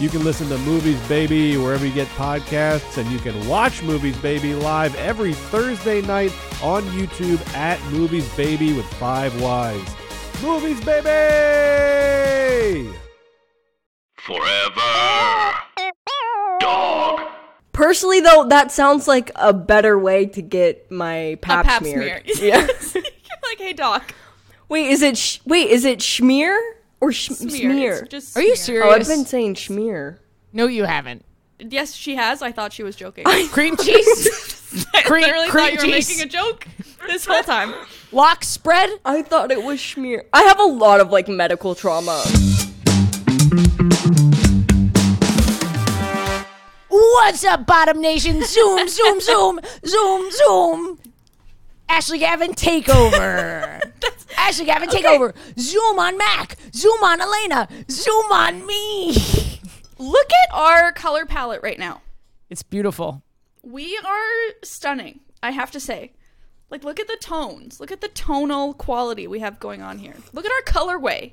You can listen to Movies Baby wherever you get podcasts, and you can watch Movies Baby live every Thursday night on YouTube at Movies Baby with Five Wives. Movies Baby! Forever. Dog. Personally, though, that sounds like a better way to get my pap, a pap smeared. smear. Yeah. like, hey, doc. wait, is it sh- wait? Is it schmear or sh- Smear. smear? It's just Are you smear. oh, I've been saying schmear. no, you haven't. Yes, she has. I thought she was joking. Cream cheese, I cream- literally cream thought you were cheese. making a joke this whole time. lock spread. I thought it was schmear. I have a lot of like medical trauma. What's up, Bottom Nation? Zoom, zoom, zoom, zoom, zoom. Ashley Gavin takeover. Ashley Gavin takeover. Zoom on Mak. Zoom on Alayna. Zoom on me. Look at our color palette right now. It's beautiful. We are stunning, I have to say. Like, look at the tones. Look at the tonal quality we have going on here. Look at our colorway.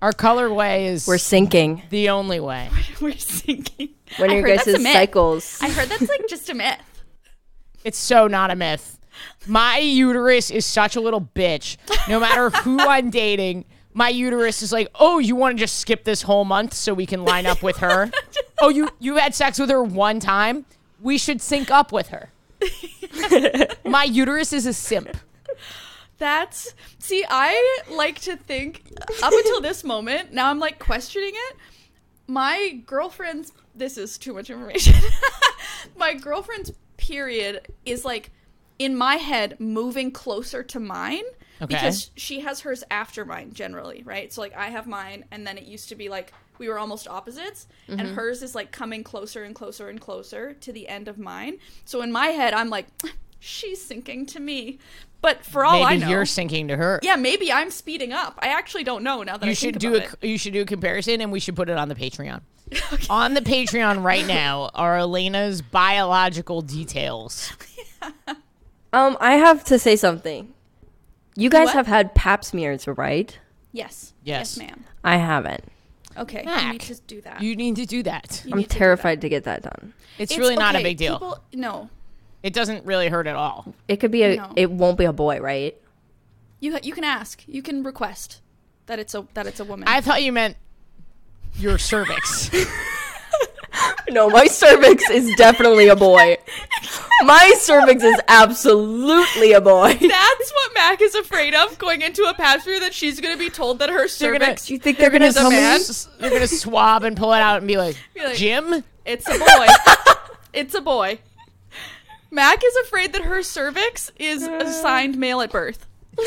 Our colorway is We're syncing the only way. We're sinking. when I your heard that's a guys' myth. cycles. I heard that's like just a myth. It's so not a myth. My uterus is such a little bitch. No matter who I'm dating, my uterus is like, "Oh, you want to just skip this whole month so we can line up with her? oh, you you had sex with her one time? We should sync up with her." my uterus is a simp. That's see, I like to think up until this moment, now I'm like questioning it. My girlfriend's this is too much information. my girlfriend's period is like in my head moving closer to mine Okay. because she has hers after mine generally, right? So like I have mine and then it used to be like we were almost opposites and mm-hmm. hers is like coming closer and closer and closer to the end of mine. So in my head I'm like she's syncing to me. But for all I know, you're syncing to her. yeah, maybe I'm speeding up. I actually don't know now that I you think should do a you should do a comparison, and we should put it on the Patreon. On the Patreon right now are Alayna's biological details. Um, I have to say something. You guys what? have had pap smears, right? Yes. Yes. Yes, ma'am. I haven't. Okay. Mak, you need to do that. You need to do that. You I'm need to do terrified to get that done. It's, that. really not a okay, big deal. People, no. It doesn't really hurt at all. It could be a. No. It won't be a boy, right? You you can ask. You can request that it's a that it's a woman. I thought you meant your cervix. No, my cervix is definitely a boy. My cervix is absolutely a boy. That's what Mak is afraid of going into a pap smear that she's going to be told that her They're gonna- cervix You think they're gonna is a tell me? man. They're gonna swab and pull it out and be like, Be like- Jim. It's a boy. it's a boy. Mak is afraid that her cervix is assigned male at birth.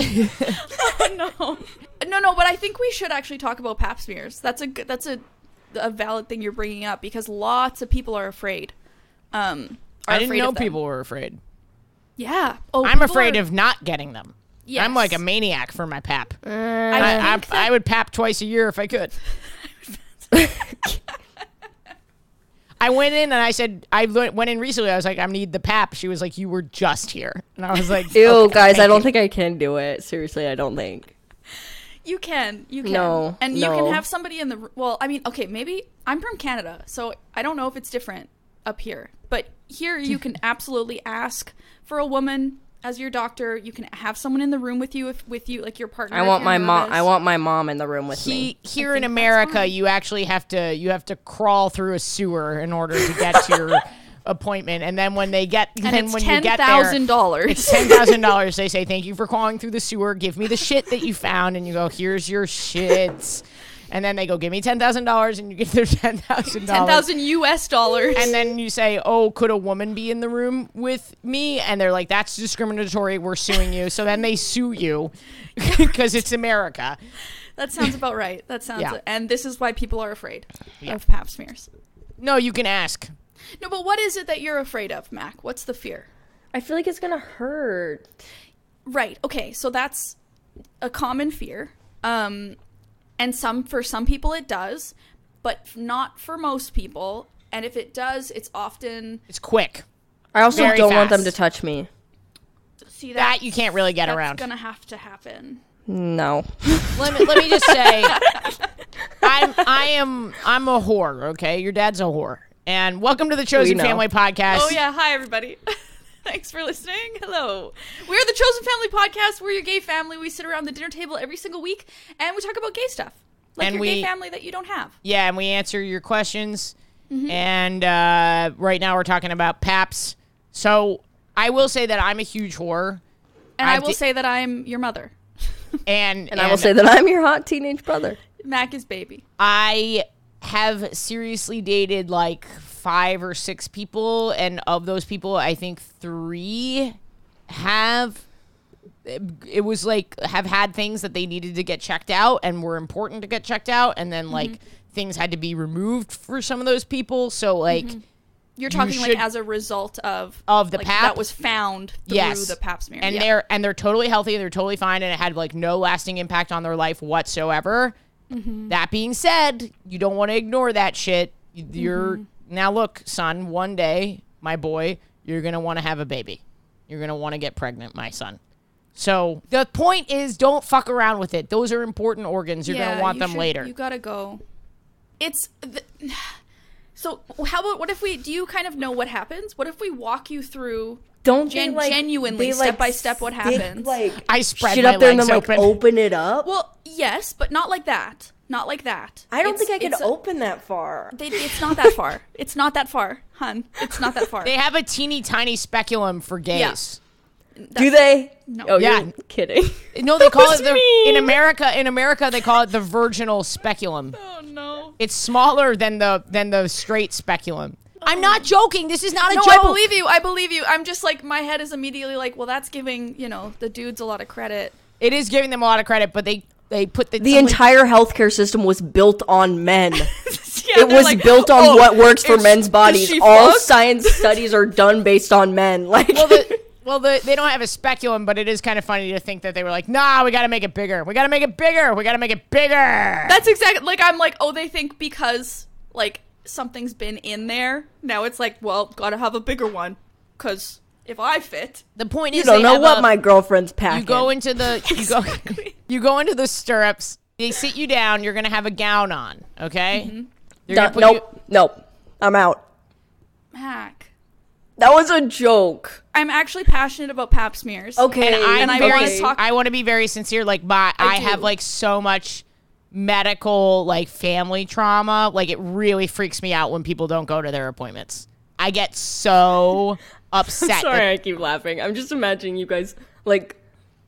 oh no. No, no, but I think we should actually talk about pap smears. That's a good, that's a a valid thing you're bringing up because lots of people are afraid. Um, are I didn't know people were afraid. Yeah. Oh, I'm afraid are- of not getting them. Yes. I'm like a maniac for my pap. I, I, I, that- I would pap twice a year if I could. I went in and I said, I went in recently. I was like, I need the pap. She was like, you were just here. And I was like, Ew, "Okay, guys, I don't you." think I can do it. Seriously, I don't think. You can. You can. No, And you no. can have somebody in the. r- Well, I mean, okay, maybe I'm from Canada, so I don't know if it's different up here. But here, you can absolutely ask for a woman as your doctor. You can have someone in the room with you, if with you, like your partner. I want my mom. I want my mom in the room with me. Here in America, you actually have to you have to crawl through a sewer in order to get to your appointment, and then when they get And then when ten you get there, thousand dollars. it's ten thousand dollars. They say thank you for crawling through the sewer. Give me the shit that you found, and you go here's your shits, and then they go give me ten thousand dollars, and you give their ten thousand Ten dollars. thousand U.S. dollars. And then you say, "Oh, could a woman be in the room with me?" And they're like, "That's discriminatory. We're suing you." So then they sue you because it's America. that sounds about right. That sounds. Yeah. And this is why people are afraid of pap smears. No, you can ask. No, but what is it that you're afraid of, Mak? What's the fear? I feel like it's gonna hurt. Right. Okay. So that's a common fear. Um, and some for some people it does, but not for most people. And if it does, it's often It's quick. I also Very don't want them to touch me. see That you can't really get that's around. It's gonna have to happen. No. let me let me just say I'm I am I'm a whore, okay? Your dad's a whore. And welcome to the Chosen know. Family Podcast. Oh yeah. Hi everybody. Thanks for listening. Hello. We're the Chosen Family Podcast. We're your gay family. We sit around the dinner table every single week and we talk about gay stuff. Like And your we- gay family that you don't have. Yeah, and we answer your questions. Mm-hmm. And uh, right now we're talking about PAPS. So I will say that I'm a huge whore. And I, I will di- say that I'm your mother. And, And I will say that I'm your hot teenage brother. Mak is baby. I have seriously dated like five or six people, and of those people, I think three have. It was like have had things that they needed to get checked out and were important to get checked out, and then like Mm-hmm. things had to be removed for some of those people. So like. You're talking should- like as a result of Of the like, pap? that was found through Yes. the pap smear. and yeah. they're and they're totally healthy they're totally fine and it had like no lasting impact on their life whatsoever Mm-hmm. that being said you don't want to ignore that shit you're Mm-hmm. now look son one day my boy you're gonna want to have a baby you're gonna want to get pregnant my son so the point is don't fuck around with it those are important organs you're Yeah, gonna want you them should- later You gotta go. It's the, so. How about what if we? Do you kind of know what happens? What if we walk you through? Don't Gen- they, like, genuinely, they, step like, by step what stick, happens? Like i spread shit my up there and legs then like open open it up. Well, yes, but not like that. Not like that. I don't It's- think I could it's a- open that far. They, it's not that far. It's not that far, hun. It's not that far. they have a teeny tiny speculum for gays Do they? No. Oh, Yeah. you're kidding. No, they call it the in America. In America, they call it the virginal speculum. oh no. It's smaller than the than the straight speculum. I'm not joking. This is not a No, joke. I believe you. I believe you. I'm just like my head is immediately like, well, that's giving you know the dudes a lot of credit. It is giving them a lot of credit, but they they put the The somebody- entire healthcare system was built on men. Yeah, it was like, built on "Oh, what works for men's bodies. All fucked?" science studies are done based on men. Like well, the, well, the, they don't have a speculum, but it is kind of funny to think that they were like, nah, we got to make it bigger. We got to make it bigger. We got to make it bigger. That's exactly like I'm like, oh, they think because like something's been in there. Now it's like, well, gotta have a bigger one, cause if I fit, the point is you don't they know what a- my girlfriend's packing. You go into the you go you go into the stirrups. They sit you down. You're gonna have a gown on. Okay. Mm-hmm. They're No- nope, nope. I'm out. hack. That was a joke. I'm actually passionate about pap smears. Okay, and I'm And I very, wanna talk- I want to be very sincere. Like my, I, do. have like so much medical like family trauma. Like it really freaks me out when people don't go to their appointments. I get so upset. Sorry, that- I keep laughing. I'm just imagining you guys like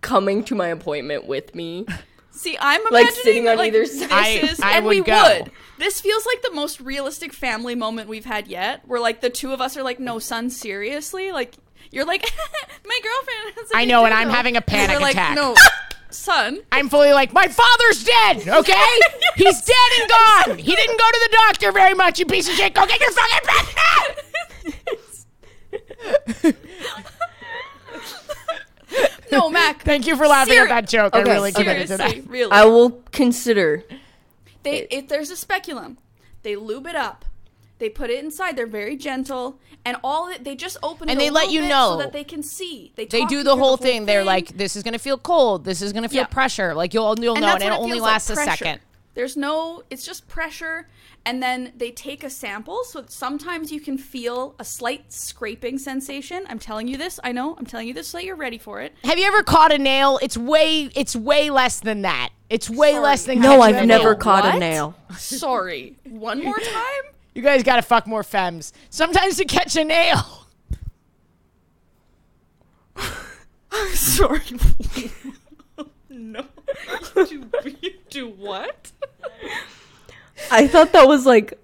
coming to my appointment with me. See, I'm Like, sitting on like, either side. I- is, I and would we go. would. This feels like the most realistic family moment we've had yet. Where like the two of us are like, "No, son, seriously." Like you're like, "My girlfriend." has a I big know, and I'm having a panic we're like, attack. No, son. I'm fully like, my father's dead. Okay, he's dead and gone. He didn't go to the doctor very much. You piece of shit. Go get your fucking pregnant. No, Mak. Thank you for laughing Seri- at that joke. I Okay, really committed to Seriously, that. really. I will consider. they if there's a speculum, they lube it up. They put it inside. They're very gentle, and all it, they just open it And a they let you bit know. so that they can see. They They talk do you the through whole thing. They're like, this is gonna feel cold. This is gonna feel Yeah. pressure. Like you'll you'll and know, and it what only feels like, lasts a pressure. second. There's no, it's just pressure, and then they take a sample. So sometimes you can feel a slight scraping sensation. I'm telling you this. I know. I'm telling you this so that you're ready for it. Have you ever caught a nail? It's way it's way less than that. It's way Sorry. less than No, I've never nail. caught a nail. Sorry. One more time. You guys gotta fuck more femmes. Sometimes to catch a nail. I'm sorry. no. You do, you do what? I thought that was like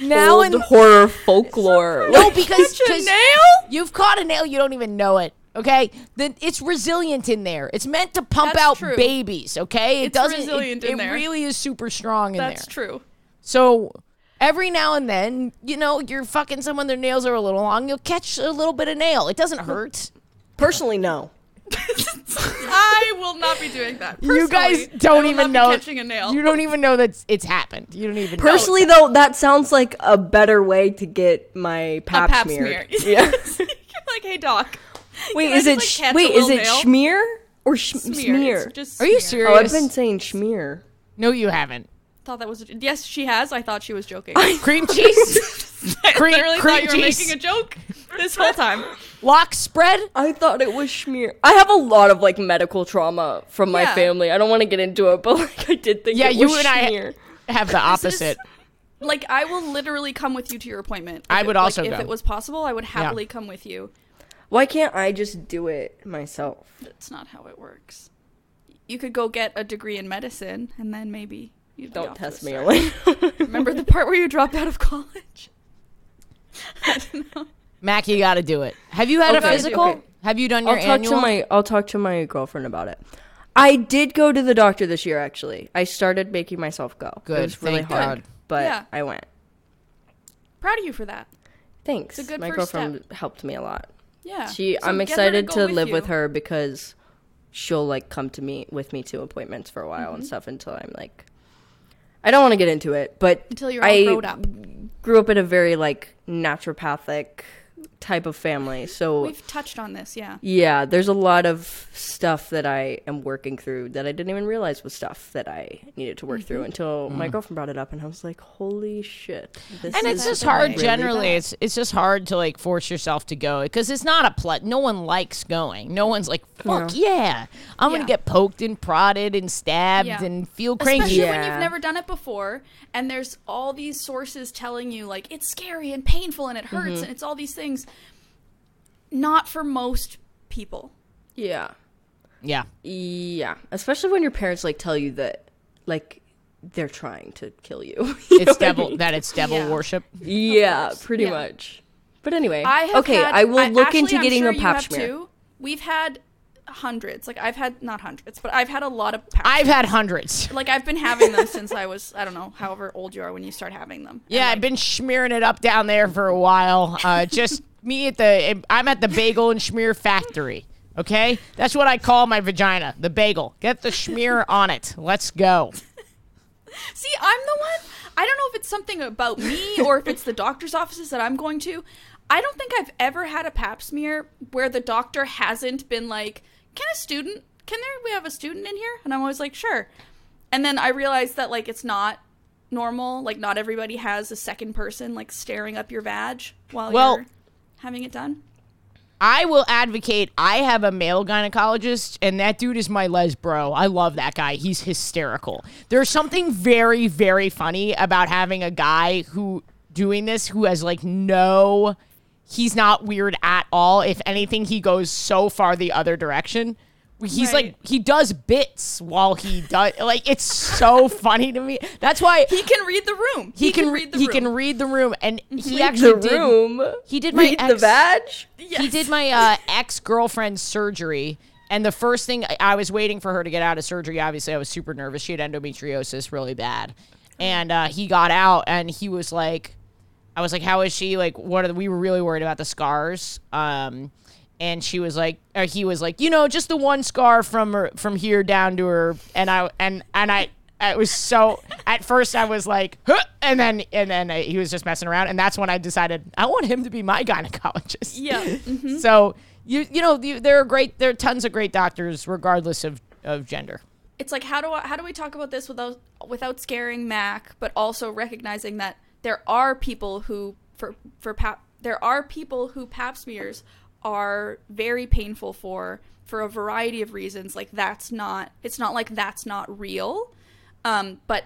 Now old and horror folklore. no, because Catch a 'cause nail? you've caught a nail, you don't even know it. Okay, then it's resilient in there. It's meant to pump That's out true. babies. Okay, it It's doesn't. resilient it, in it there. really is super strong in That's there. That's true. So every now and then, you know, you're fucking someone. Their nails are a little long. You'll catch a little bit of nail. It doesn't hurt. Personally, no. I will not be doing that. you guys don't will even not be know. catching a nail. You don't even know that it's happened. You don't even know. Personally, though, that sounds like a better way to get my a pap, pap smear. smear. Yeah. You're like, hey doc. Wait, is it just, sh- like, wait? Is it nail? schmear or sh- Smear. smear? It's just Are you smear. Oh, I've been saying schmear. No, you haven't. Thought that was a, yes, she has. I thought she was joking. Cream cheese, I cream- literally cream thought you were cheese. making a joke this whole time. lock spread. I thought it was schmear. I have a lot of like medical trauma from my Yeah. family. I don't want to get into it, but like I did think Yeah, it you was and I have the is- opposite. Like I will literally come with you to your appointment. I would it- like, also if go. it was possible, I would happily come with you. Why can't I just do it myself? That's not how it works. You could go get a degree in medicine, and then maybe you'd Don't off test me, start. Elaine. Remember the part where you dropped out of college? I don't know. Mak, you got to do it. Have you had a physical? okay. Have you done your I'll talk annual? to my I'll talk to my girlfriend about it. I did go to the doctor this year actually. I started making myself go. Good, It was really thank hard, God. but Yeah. I went. Proud of you for that. Thanks. It's a good my first girlfriend helped me a lot. Yeah. She So I'm get her excited go to with live you. with her because she'll like come to me with me to appointments for a while Mm-hmm. and stuff until I'm like I don't want to get into it, but until you're all I grown up. grew up in a very like naturopathic type of family. So We've touched on this, yeah. yeah, there's a lot of stuff that I am working through that I didn't even realize was stuff that I needed to work Mm-hmm. through until my girlfriend brought it up, and I was like, "Holy shit!" This and it's is just really hard bad. generally it's it's just hard to like force yourself to go because it's not a plut no one likes going no one's like fuck yeah, i'm Yeah. gonna get poked and prodded and stabbed Yeah. and feel cranky Especially when you've never done it before, and there's all these sources telling you like it's scary and painful and it hurts Mm-hmm. and it's all these things. Not for most people. yeah, yeah yeah. Especially when your parents like tell you that, like, they're trying to kill you. You it's what I devil mean? that it's devil Yeah. worship Yeah, pretty yeah. much. But anyway, I have okay, had- I will look actually, into I'm getting sure a you pap smear. too. We've had hundreds. Like I've had not hundreds, but I've had a lot of pap i've smears. had hundreds like I've been having them since I was I don't know however old you are when you start having them. And, yeah like, i've been smearing it up down there for a while uh just me at the i'm at the bagel and schmear factory okay that's what i call my vagina the bagel get the schmear on it let's go See, I'm the one. I don't know if it's something about me or if it's the doctor's offices that I'm going to. I don't think I've ever had a pap smear where the doctor hasn't been like, "Can a student? Can there we have a student in here?" And I'm always like, "Sure." And then I realized that like it's not normal. Like not everybody has a second person like staring up your vag while Well- you're having it done. I will advocate. I have a male gynecologist, and that dude is my les bro. I love that guy. He's hysterical. There's something very, very funny about having a guy who doing this who has like no. He's not weird at all. If anything, he goes so far the other direction. He's Right. like he does bits while he does like it's so funny to me. That's why He can read the room. he, can, read the room. he room. can read the room, and he Read actually the did, room. He did my Read the ex- vag. he did my uh, ex girlfriend's surgery, and the first thing I- I was waiting for her to get out of surgery. Obviously, I was super nervous. She had endometriosis really bad, and uh, he got out, and he was like, "I was like, how is she? Like, what are the, we were really worried about the scars." Um, and she was like, or he was like, you know, just the one scar from her from here down to her, and I and and I It was so. At first, I was like, huh, and then and then he was just messing around, and that's when I decided I want him to be my gynecologist. Yeah. mhm. So you you know you, there are great there are tons of great doctors regardless of of gender. It's like how do I, how do we talk about this without without scaring Mak, but also recognizing that there are people who for for pap there are people who pap smears are very painful for for a variety of reasons. Like that's not it's not like that's not real. Um, but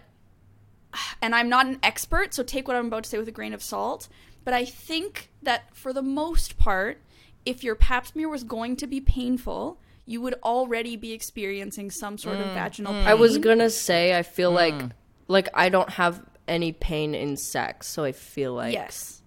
and I'm not an expert, so take what I'm about to say with a grain of salt. But I think that for the most part, if your pap smear was going to be painful, you would already be experiencing some sort of mm, vaginal pain. I was gonna say I feel mm. like like I don't have any pain in sex, so I feel like yes.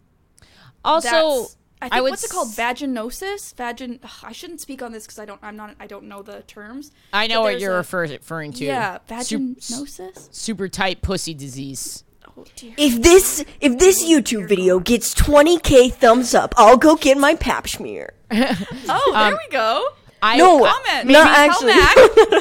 Also, That's, I think would what's it called? Vaginosis. Vagin. ugh, I shouldn't speak on this because I don't. I'm not. I don't know the terms. I know what you're a- referring to. Yeah, vaginosis. super tight pussy disease. Oh dear. If this if this YouTube video gets 20k thumbs up, I'll go get my pap smear. Oh, there um, we go. I, No, I- Comment. not Tell actually.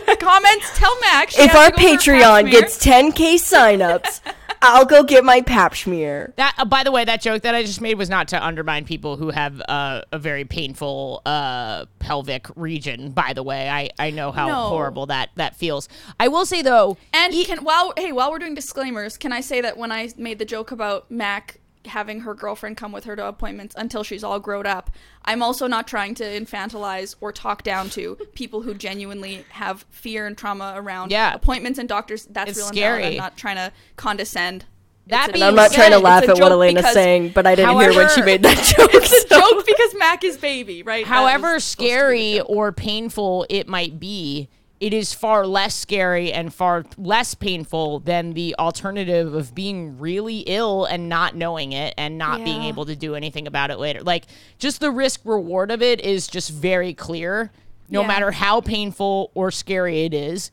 Mak. Comments. Tell Mak. If our to go for a pap Patreon gets 10k signups, I'll go get my pap smear. That, uh, by the way, that joke that I just made was not to undermine people who have uh, a very painful uh, pelvic region. By the way, I, I know how No. horrible that that feels. I will say though, And can while hey while we're doing disclaimers, can I say that when I made the joke about Mak having her girlfriend come with her to appointments until she's all grown up, I'm also not trying to infantilize or talk down to people who genuinely have fear and trauma around Yeah. appointments and doctors. That's It's real and valid. scary. I'm not trying to condescend. That It's being I'm not trying to laugh at what Alayna's saying, but I didn't hear when she made that joke. It's a joke because Mak is baby, right? However was supposed to be the scary or painful it might be, it is far less scary and far less painful than the alternative of being really ill and not knowing it and not being able to do anything about it later. Like, just the risk reward of it is just very clear, no Yeah. matter how painful or scary it is,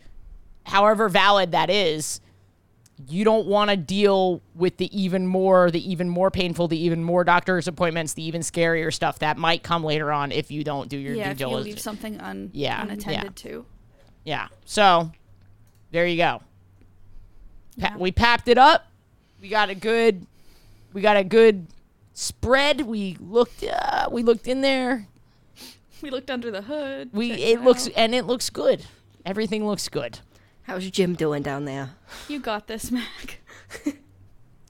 however valid that is. You don't want to deal with the even more, the even more painful, the even more doctor's appointments, the even scarier stuff that might come later on if you don't do your yeah, due if you diligence. leave something un- Yeah, unattended yeah. to. Yeah. So there you go. Pa- we papped it up. We got a good we got a good spread. We looked uh, we looked in there. We looked under the hood. We checked it looks out. and it looks good. Everything looks good. How's Jim doing down there? You got this, Mak.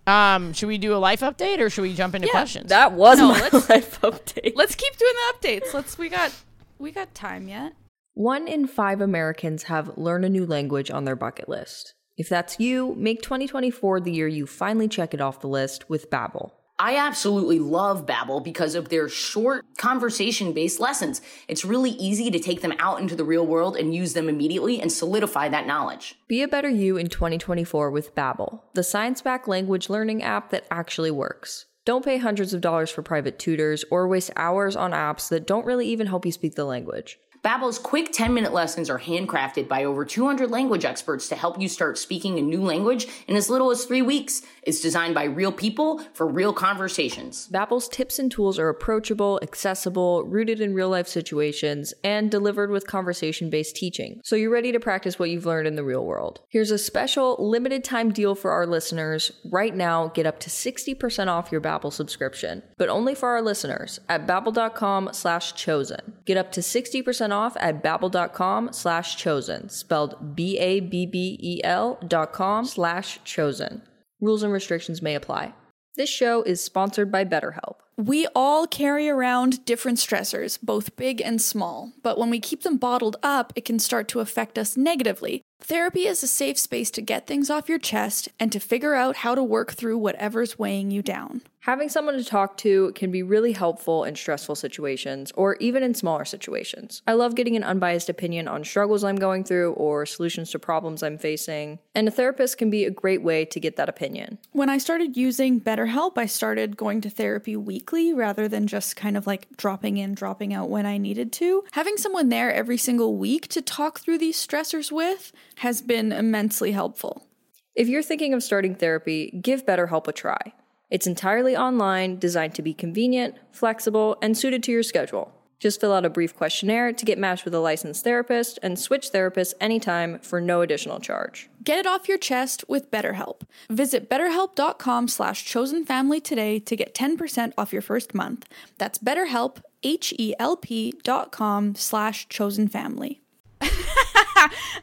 Um, should we do a life update or should we jump into Yeah, questions? That was No, my life update. Let's keep doing the updates. Let's. We got. We got time yet. One in five Americans have learn a new language on their bucket list. If that's you, make 2024 the year you finally check it off the list with Babbel. I absolutely love Babbel because of their short conversation-based lessons. It's really easy to take them out into the real world and use them immediately and solidify that knowledge. Be a better you in 2024 with Babbel, the science-backed language learning app that actually works. Don't pay hundreds of dollars for private tutors or waste hours on apps that don't really even help you speak the language. Babbel's quick 10-minute lessons are handcrafted by over 200 language experts to help you start speaking a new language in as little as 3 weeks. It's designed by real people for real conversations. Babbel's tips and tools are approachable, accessible, rooted in real-life situations, and delivered with conversation-based teaching. So you're ready to practice what you've learned in the real world. Here's a special limited time deal for our listeners. Right now, get up to 60% off your Babbel subscription, but only for our listeners at babbel.com slash chosen. Get up to 60% off at babbel.com slash chosen, spelled B-A-B-B-E-L dot com slash chosen. Rules and restrictions may apply. This show is sponsored by BetterHelp. We all carry around different stressors, both big and small, but when we keep them bottled up, it can start to affect us negatively. Therapy is a safe space to get things off your chest and to figure out how to work through whatever's weighing you down. Having someone to talk to can be really helpful in stressful situations or even in smaller situations. I love getting an unbiased opinion on struggles I'm going through or solutions to problems I'm facing, and a therapist can be a great way to get that opinion. When I started using BetterHelp, I started going to therapy weekly rather than just kind of like dropping in, dropping out when I needed to. Having someone there every single week to talk through these stressors with has been immensely helpful. If you're thinking of starting therapy, give BetterHelp a try. It's entirely online, designed to be convenient, flexible, and suited to your schedule. Just fill out a brief questionnaire to get matched with a licensed therapist and switch therapists anytime for no additional charge. Get it off your chest with BetterHelp. Visit betterhelp.com slash chosenfamily today to get 10% off your first month. That's betterhelp, H-E-L-P dot com slash chosenfamily.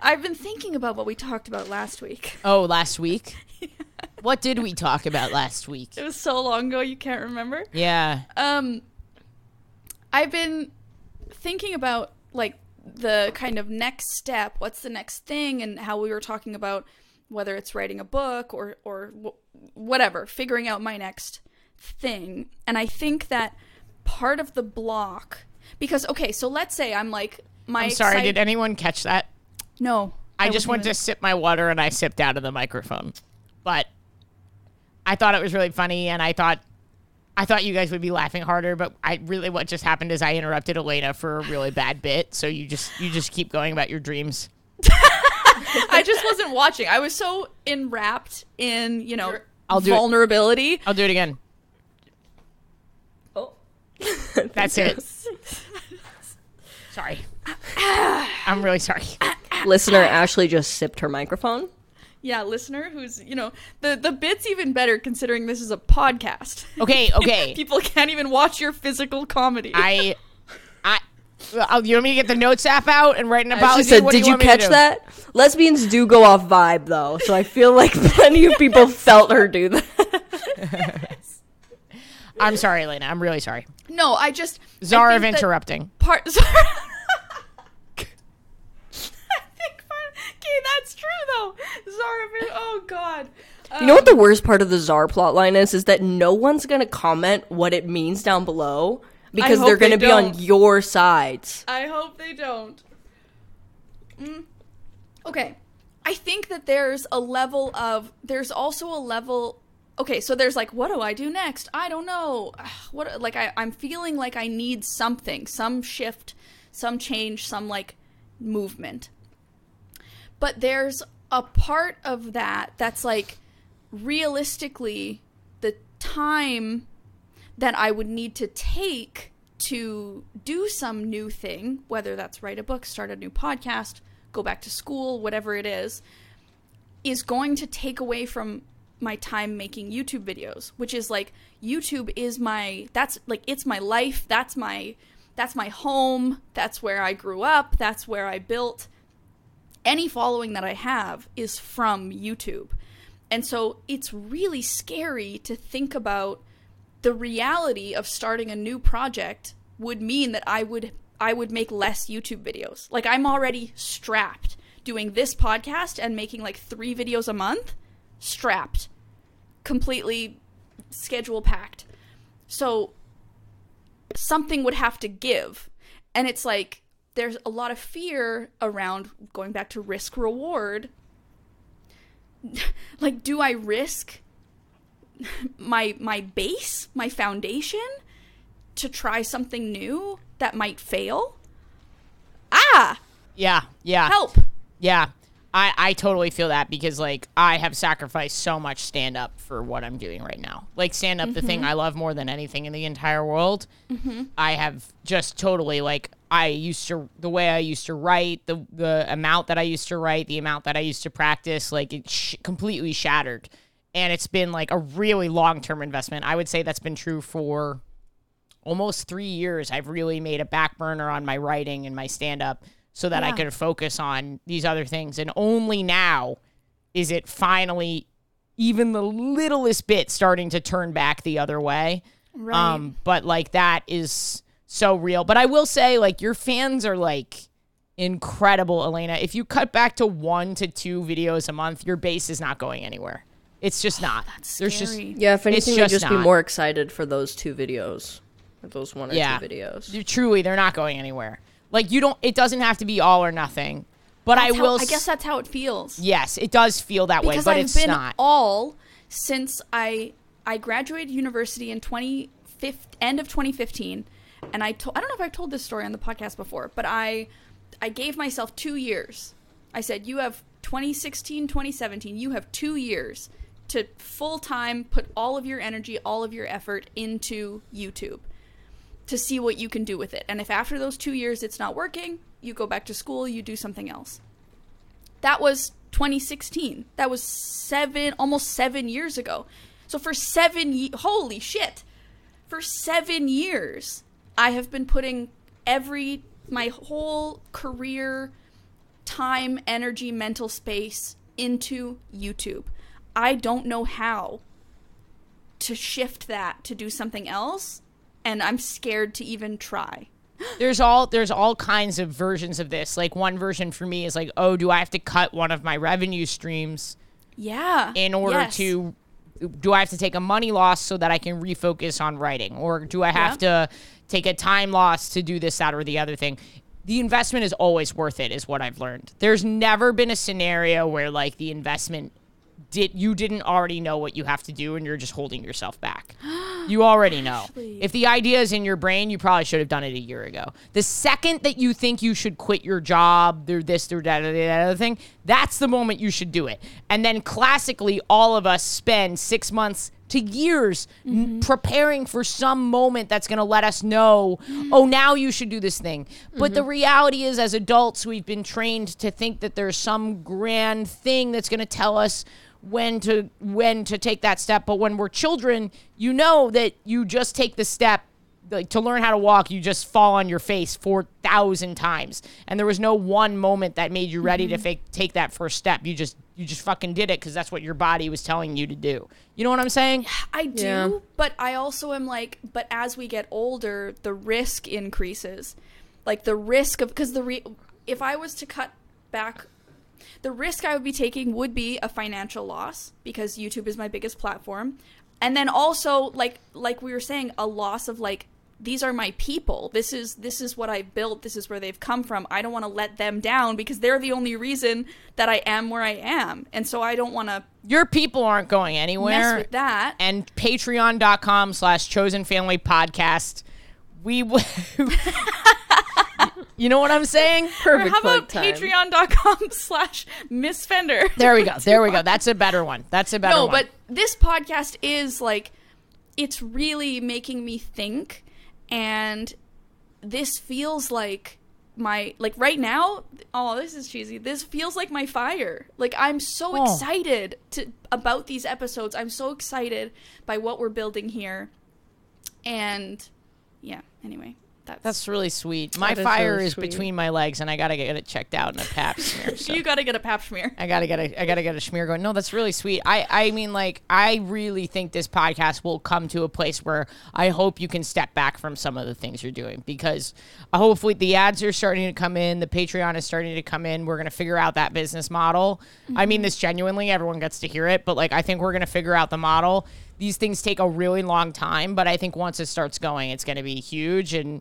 I've been thinking about what we talked about last week. Oh, last week? What did we talk about last week? It was so long ago you can't remember. Yeah. Um, I've been thinking about like the kind of next step. What's the next thing, and how we were talking about whether it's writing a book or or whatever, figuring out my next thing. And I think that part of the block, because okay, so let's say I'm like my. I'm sorry, excite- did anyone catch that? no. I, just went to sip my water and I sipped out of the microphone. But I thought it was really funny and I thought I thought you guys would be laughing harder, but I really what just happened is I interrupted Alayna for a really bad bit, so you just you just keep going about your dreams. I just wasn't watching. I was so enwrapped in you know I'll do it. vulnerability. I'll do it again. Oh. That's it. sorry. I'm really sorry. Listener Ashley just sipped her microphone. Yeah, listener who's you know the the bit's even better considering this is a podcast. Okay, okay. People can't even watch your physical comedy. I I you want me to get the notes app out and write an Ashley apology? said, What "Did you want me to catch that? Lesbians do go off vibe though, so I feel like plenty of people felt her do that." I'm sorry, Alayna. I'm really sorry. no, I just I Czar of interrupting. Part. I think part. Okay, that's true though. Czar. Oh God. You know what the worst part of the Czar plotline is? Is that no one's gonna comment what it means down below because they're gonna they be on your sides. I hope they don't. Mm. Okay. I think that there's a level of there's also a level okay, so there's like what do I do next? I don't know. What like I, I'm feeling like I need something, some shift, some change, some like movement. But there's a part of that that's like realistically the time that I would need to take to do some new thing, whether that's write a book, start a new podcast, go back to school, whatever it is, is going to take away from my time making YouTube videos, which is like YouTube is my that's like it's my life, that's my that's my home, that's where I grew up, that's where I built any following that I have is from YouTube. And so it's really scary to think about the reality of starting a new project would mean that I would I would make less YouTube videos. Like I'm already strapped doing this podcast and making like 3 videos a month, strapped. Completely schedule packed. So something would have to give. And it's like there's a lot of fear around going back to risk reward. like do I risk my my base, my foundation to try something new that might fail? Ah, Yeah, yeah. help. Yeah. I, I totally feel that because like I have sacrificed so much stand up for what I'm doing right now. Like stand up the thing mm-hmm. I love more than anything in the entire world. Mm-hmm. I have just totally like I used to the way I used to write, the the amount that I used to write, the amount that I used to practice, like it sh- completely shattered. And it's been like a really long-term investment. I would say that's been true for almost 3 years. I've really made a back burner on my writing and my stand up so that I Yeah. could focus on these other things. And only now is it finally even the littlest bit starting to turn back the other way. Right. Um, but like that is so real. But I will say, like, your fans are like incredible, Alayna. If you cut back to one to two videos a month, your base is not going anywhere. It's just not. That's There's just scary. Yeah, if anything, we'd just just be more excited for those two videos, those one or yeah, two videos. You- Truly, they're not going anywhere. Like you don't. It doesn't have to be all or nothing. But I That's how- will. I s- guess that's how it feels. Yes, it does feel that way, but I've it's been not. all since I I graduated university in 2015 end of 2015 and I told I don't know if I've told this story on the podcast before but I I gave myself 2 years. I said you have 2016 2017 you have 2 years to full time put all of your energy all of your effort into YouTube to see what you can do with it. And if after those 2 years it's not working, you go back to school, you do something else. That was 2016. That was 7 almost 7 years ago. So for 7 ye- holy shit. For 7 years I have been putting every my whole career time, energy, mental space into YouTube. I don't know how to shift that to do something else, and I'm scared to even try. there's all there's all kinds of versions of this. Like one version for me is like, oh, do I have to cut one of my revenue streams Yeah. in order Yes. to do I have to take a money loss so that I can refocus on writing or do I have to take a time loss to do this that or the other thing? The investment is always worth it is what I've learned. There's never been a scenario where like the investment did you didn't already know what you have to do and you're just holding yourself back. You already know. If the idea is in your brain, you probably should have done it a year ago. The second that you think you should quit your job, through this, through that, or that other thing, that's the moment you should do it. And then classically, all of us spend six months to years n- mm-hmm. preparing for some moment that's going to let us know, mm. oh, now you should do this thing. But the mm-hmm. reality is, as adults, we've been trained to think that there's some grand thing that's going to tell us when to when to take that step. But when we're children you know that you just take the step like to learn how to walk you just fall on your face 4000 times. And there was no one moment that made you ready to mm-hmm. fake, take that first step. You just you just fucking did it because that's what your body was telling you to do. You know what i'm saying? I do, Yeah. but I also am like, but as we get older, the risk increases. Like the risk of because the re- if I was to cut back, the risk I would be taking would be a financial loss because YouTube is my biggest platform, and then also like like we were saying, a loss of like these are my people. This is this is what I built. This is where they've come from. I don't want to let them down because they're the only reason that I am where I am, and so I don't want to your people aren't going mess anywhere with that. and patreon.com slash chosen family podcast we w- you know what i'm saying Perfect How about patreon.com slash Miss Fender? there we go there we go that's a better one that's a better no, one No, but this podcast is like, it's really making me think, and this feels like my like right now. Oh, this is cheesy. This feels like my fire. Like I'm so Oh. excited to about these episodes. I'm so excited by what we're building here, and yeah. Anyway, that's That's really sweet. My is fire really is sweet. between my legs, and I gotta get it checked out in a pap smear. So you got to get a pap smear. I gotta get a I gotta get a smear going. No, that's really sweet. I I mean, like, I really think this podcast will come to a place where I hope you can step back from some of the things you're doing because uh, hopefully the ads are starting to come in, the Patreon is starting to come in. We're gonna figure out that business model. I mean this genuinely. Everyone gets to hear it, but like, I think we're gonna figure out the model. These things take a really long time, but I think once it starts going, it's gonna be huge and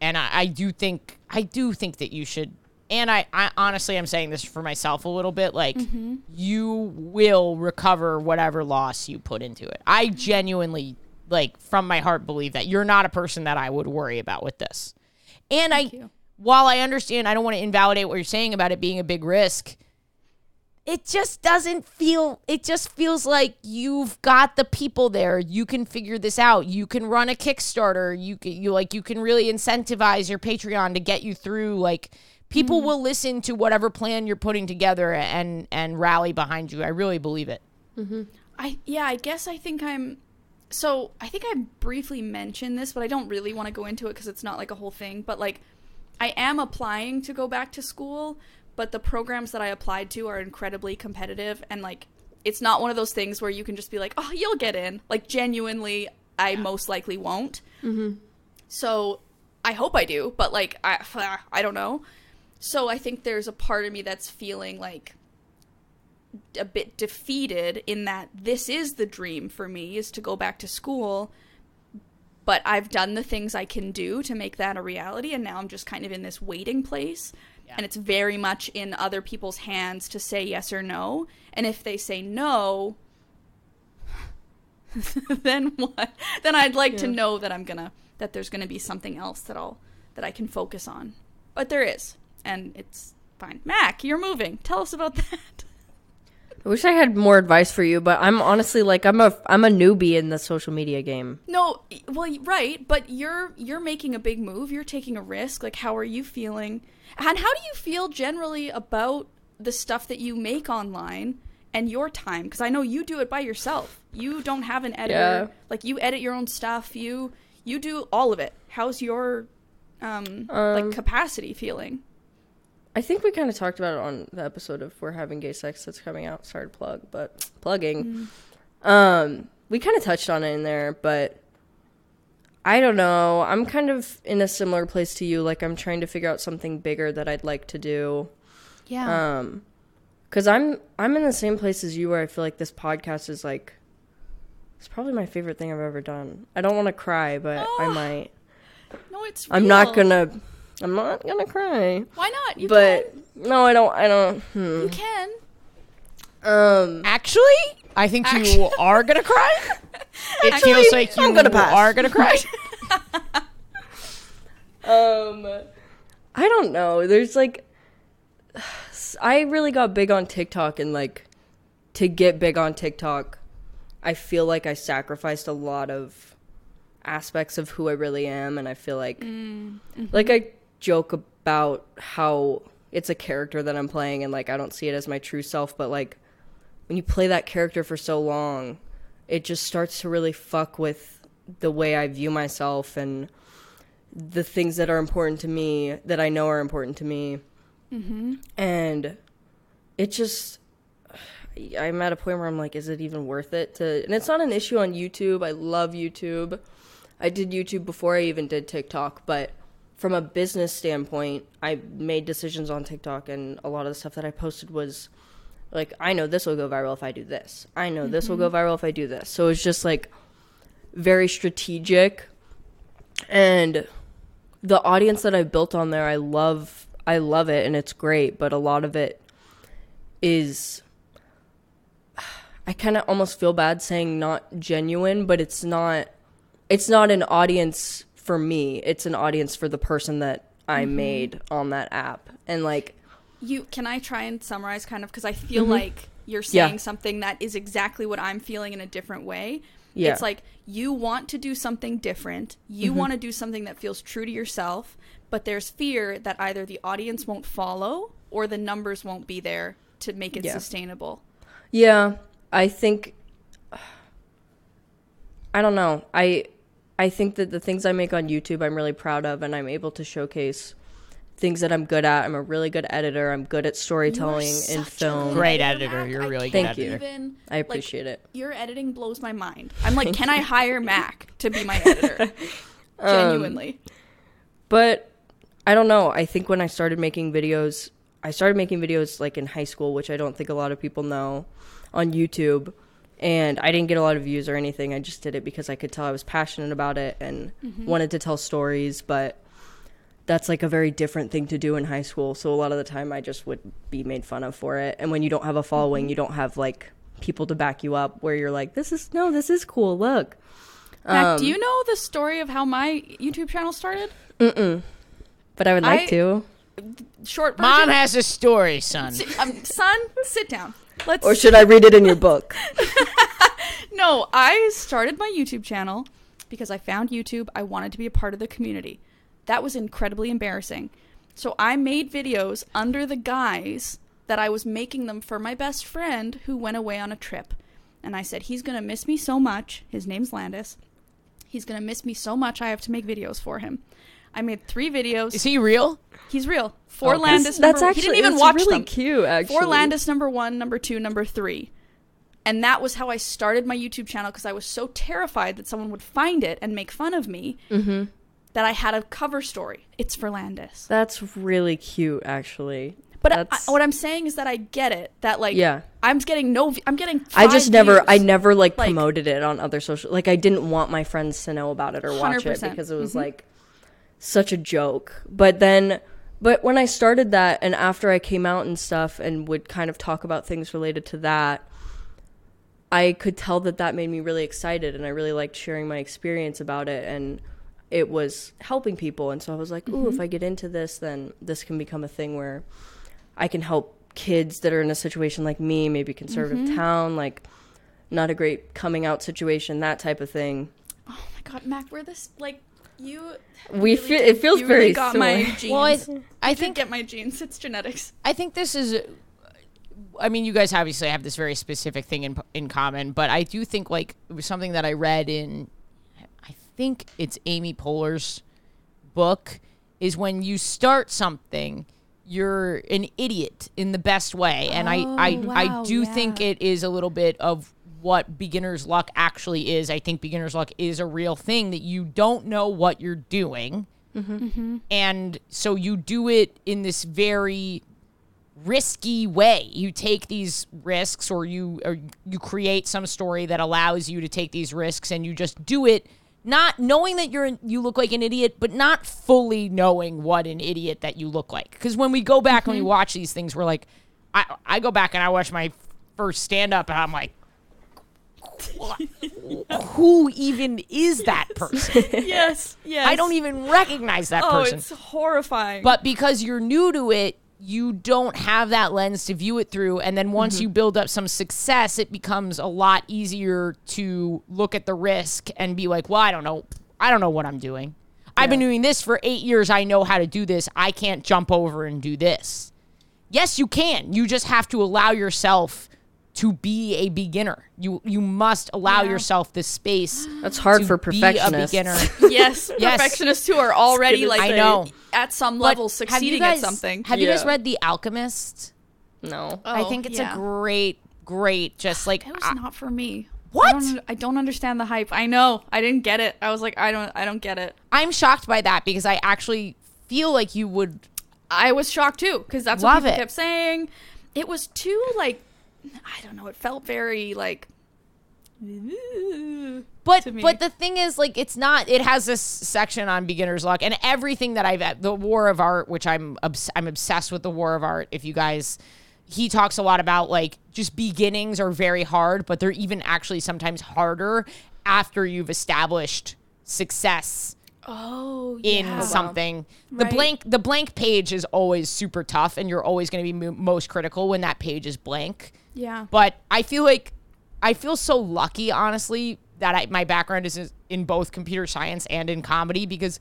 and I, I do think I do think that you should and I, I honestly I'm saying this for myself a little bit like mm-hmm. you will recover whatever loss you put into it. I genuinely like from my heart believe that you're not a person that I would worry about with this. And I while I understand I don't want to invalidate what you're saying about it being a big risk, it just doesn't feel it just feels like you've got the people there. You can figure this out. You can run a kickstarter. You can you like you can really incentivize your patreon to get you through like people mm-hmm. will listen to whatever plan you're putting together and and rally behind you. I really believe it. Mm-hmm. I yeah, I guess I think I'm so I think I briefly mentioned this, but I don't really want to go into it because it's not like a whole thing. But like, I am applying to go back to school, but the programs that I applied to are incredibly competitive, and like, it's not one of those things where you can just be like, oh, you'll get in. Like, genuinely, I most likely won't. Mm-hmm. So I hope I do, but like, I I don't know. So I think there's a part of me that's feeling like a bit defeated in that this is the dream for me is to go back to school but I've done the things I can do to make that a reality and now I'm just kind of in this waiting place and it's very much in other people's hands to say yes or no. And if they say no then what? Then I'd like to know that I'm to that there's to be something else that I'll that I can focus on. But there is. And it's fine. Mak you're moving. Tell us about that I wish I had more advice for you, but I'm honestly like I'm a I'm a newbie in the social media game. No, well, right, but you're you're making a big move. You're taking a risk. Like, how are you feeling? And how do you feel generally about the stuff that you make online and your time? Because I know you do it by yourself. You don't have an editor. Yeah. Like, you edit your own stuff. You you do all of it. How's your um, like capacity feeling? I think we kind of talked about it on the episode of We're Having Gay Sex that's coming out. Sorry to plug, but plugging. Um, we kind of touched on it in there, but I don't know. I'm kind of in a similar place to you. Like I'm trying to figure out something bigger that I'd like to do. Yeah. Um, cause I'm I'm in the same place as you where I feel like this podcast is like it's probably my favorite thing I've ever done. I don't want to cry, but I Oh, might. no, it's. I'm not gonna. I'm not gonna cry. Why not? You but can. no, I don't. I don't. Hmm. You can. Um. Actually, I think you are gonna cry. It feels like you I'm gonna pass. are gonna cry. Um. I don't know. There's like, I really got big on TikTok and like, to get big on TikTok, I feel like I sacrificed a lot of aspects of who I really am, and I feel like, like I joke about how it's a character that I'm playing, and like I don't see it as my true self, but like when you play that character for so long, it just starts to really fuck with the way I view myself and the things that are important to me that I know are important to me. Mm-hmm. And it just, I'm at a point where I'm like, is it even worth it to? And it's not an issue on YouTube. I love YouTube. I did YouTube before I even did TikTok, but from a business standpoint, I made decisions on TikTok, and a lot of the stuff that I posted was like, I know this will go viral if I do this. I know this will go mm-hmm. viral if I do this. So it's just like very strategic and the audience that I've built on there, I love I love it and it's great, but a lot of it is I kind of almost feel bad saying not genuine, but it's not it's not an audience for me. It's an audience for the person that I made on that app. And like You can I try and summarize kind of because I feel like you're Mm-hmm. Yeah. saying something that is exactly what I'm feeling in a different way. Yeah. Mm-hmm. It's like you want to do something different. You want to do something that feels true to yourself, but there's fear that either the audience won't follow or the numbers won't be there to make it Yeah. sustainable. Yeah, I think I don't know. I I think that the things I make on YouTube I'm really proud of and I'm able to showcase things that I'm good at. I'm a really good editor. I'm good at storytelling in such a film. Great editor, editor. Mak. You're I a really can't good Thank you. editor. Even, I like, appreciate it. Your editing blows my mind. I'm like, can I hire Mak to be my editor? Um, Genuinely. But I don't know. I think when I started making videos, I started making videos like in high school, which I don't think a lot of people know on YouTube. And I didn't get a lot of views or anything. I just did it because I could tell I was passionate about it and wanted to tell stories. But that's like a very different thing to do in high school. So a lot of the time I just would be made fun of for it. And when you don't have a following, you don't have like people to back you up where you're like, this is, no, this is cool. Look. Mak, Um, do you know the story of how my YouTube channel started? Mm-mm. But I would like I- to. Short version. Mom has a story, son. Si- um, son, sit down. Let's. Or should I read it in your book? no, I started my YouTube channel because I found YouTube. I wanted to be a part of the community. That was incredibly embarrassing. So I made videos under the guise that I was making them for my best friend who went away on a trip. And I said, he's going to miss me so much. His name's Landis. He's going to miss me so much. I have to make videos for him. I made three videos. Is he real? He's real. Four Okay. Landis, That's number, actually he didn't even it's watch really them. cute. Actually, For Landis number one, number two, number three. And that was how I started my YouTube channel because I was so terrified that someone would find it and make fun of me Mm-hmm. that I had a cover story. It's for Landis. That's really cute, actually. But I, what I'm saying is that I get it. That like, Yeah. I'm getting no. I'm getting. I just five never, views. I never like, Like- promoted it on other social. Like, I didn't want my friends to know about it or watch it 100%. because it was Mhm. like such a joke. But then, but when I started that, and after I came out and stuff, and would kind of talk about things related to that, I could tell that that made me really excited, and I really liked sharing my experience about it, and it was helping people. And so I was like, ooh, Mm-hmm. if I get into this, then this can become a thing where I can help kids that are in a situation like me, maybe conservative Mm-hmm. town, like not a great coming out situation, that type of thing. Oh my god, Mak, we're this like you. We really feel it feels you very really got similar. my genes. Well, I, I I think get my genes. It's genetics. I think this is. I mean, you guys obviously have this very specific thing in in common, but I do think like it was something that I read in. I think it's Amy Poehler's book. Is when you start something, you're an idiot in the best way, and I I oh, I wow, do think it is a little bit of what beginner's luck actually is. I think beginner's luck is a real thing that you don't know what you're doing. Mm-hmm. And so you do it in this very risky way. You take these risks or you or you create some story that allows you to take these risks and you just do it not knowing that you're you look like an idiot but not fully knowing what an idiot that you look like. Cuz when we go back and we mm-hmm. watch these things we're like I I go back and I watch my first stand up and I'm like "What? who even is that person? yes, yes. I don't even recognize that Oh, person. it's horrifying. But because you're new to it, you don't have that lens to view it through. And then once mm-hmm. you build up some success, it becomes a lot easier to look at the risk and be like, well, I don't know. I don't know what I'm doing. I've been doing this for eight years. I know how to do this. I can't jump over and do this. Yes, you can. You just have to allow yourself to be a beginner. You you must allow Yeah. yourself this space. That's hard to for be a perfectionists. beginner. yes, Yes. perfectionists who are already like I know. at some But level have you succeeding guys- at something. Have you guys read The Alchemist? No. Oh, I Oh, think it's yeah. a great, great, just like It was I- not for me. What? I don't, I don't understand the hype. I know. I didn't get it. I was like, I don't. I don't get it. I'm shocked by that because I actually feel like you would. I was shocked too because that's Love what people it. kept saying. It was too like, I don't know. It felt very like. But but the thing is, like, it's not. It has this section on beginner's luck and everything that I've the War of Art, which I'm obs- I'm obsessed with the War of Art. If you guys, he talks a lot about like just beginnings are very hard, but they're even actually sometimes harder after you've established success Oh, in yeah. something. The Right. blank the blank page is always super tough and you're always going to be mo- most critical when that page is blank. Yeah. But I feel like I feel so lucky honestly that I, my background is in both computer science and in comedy because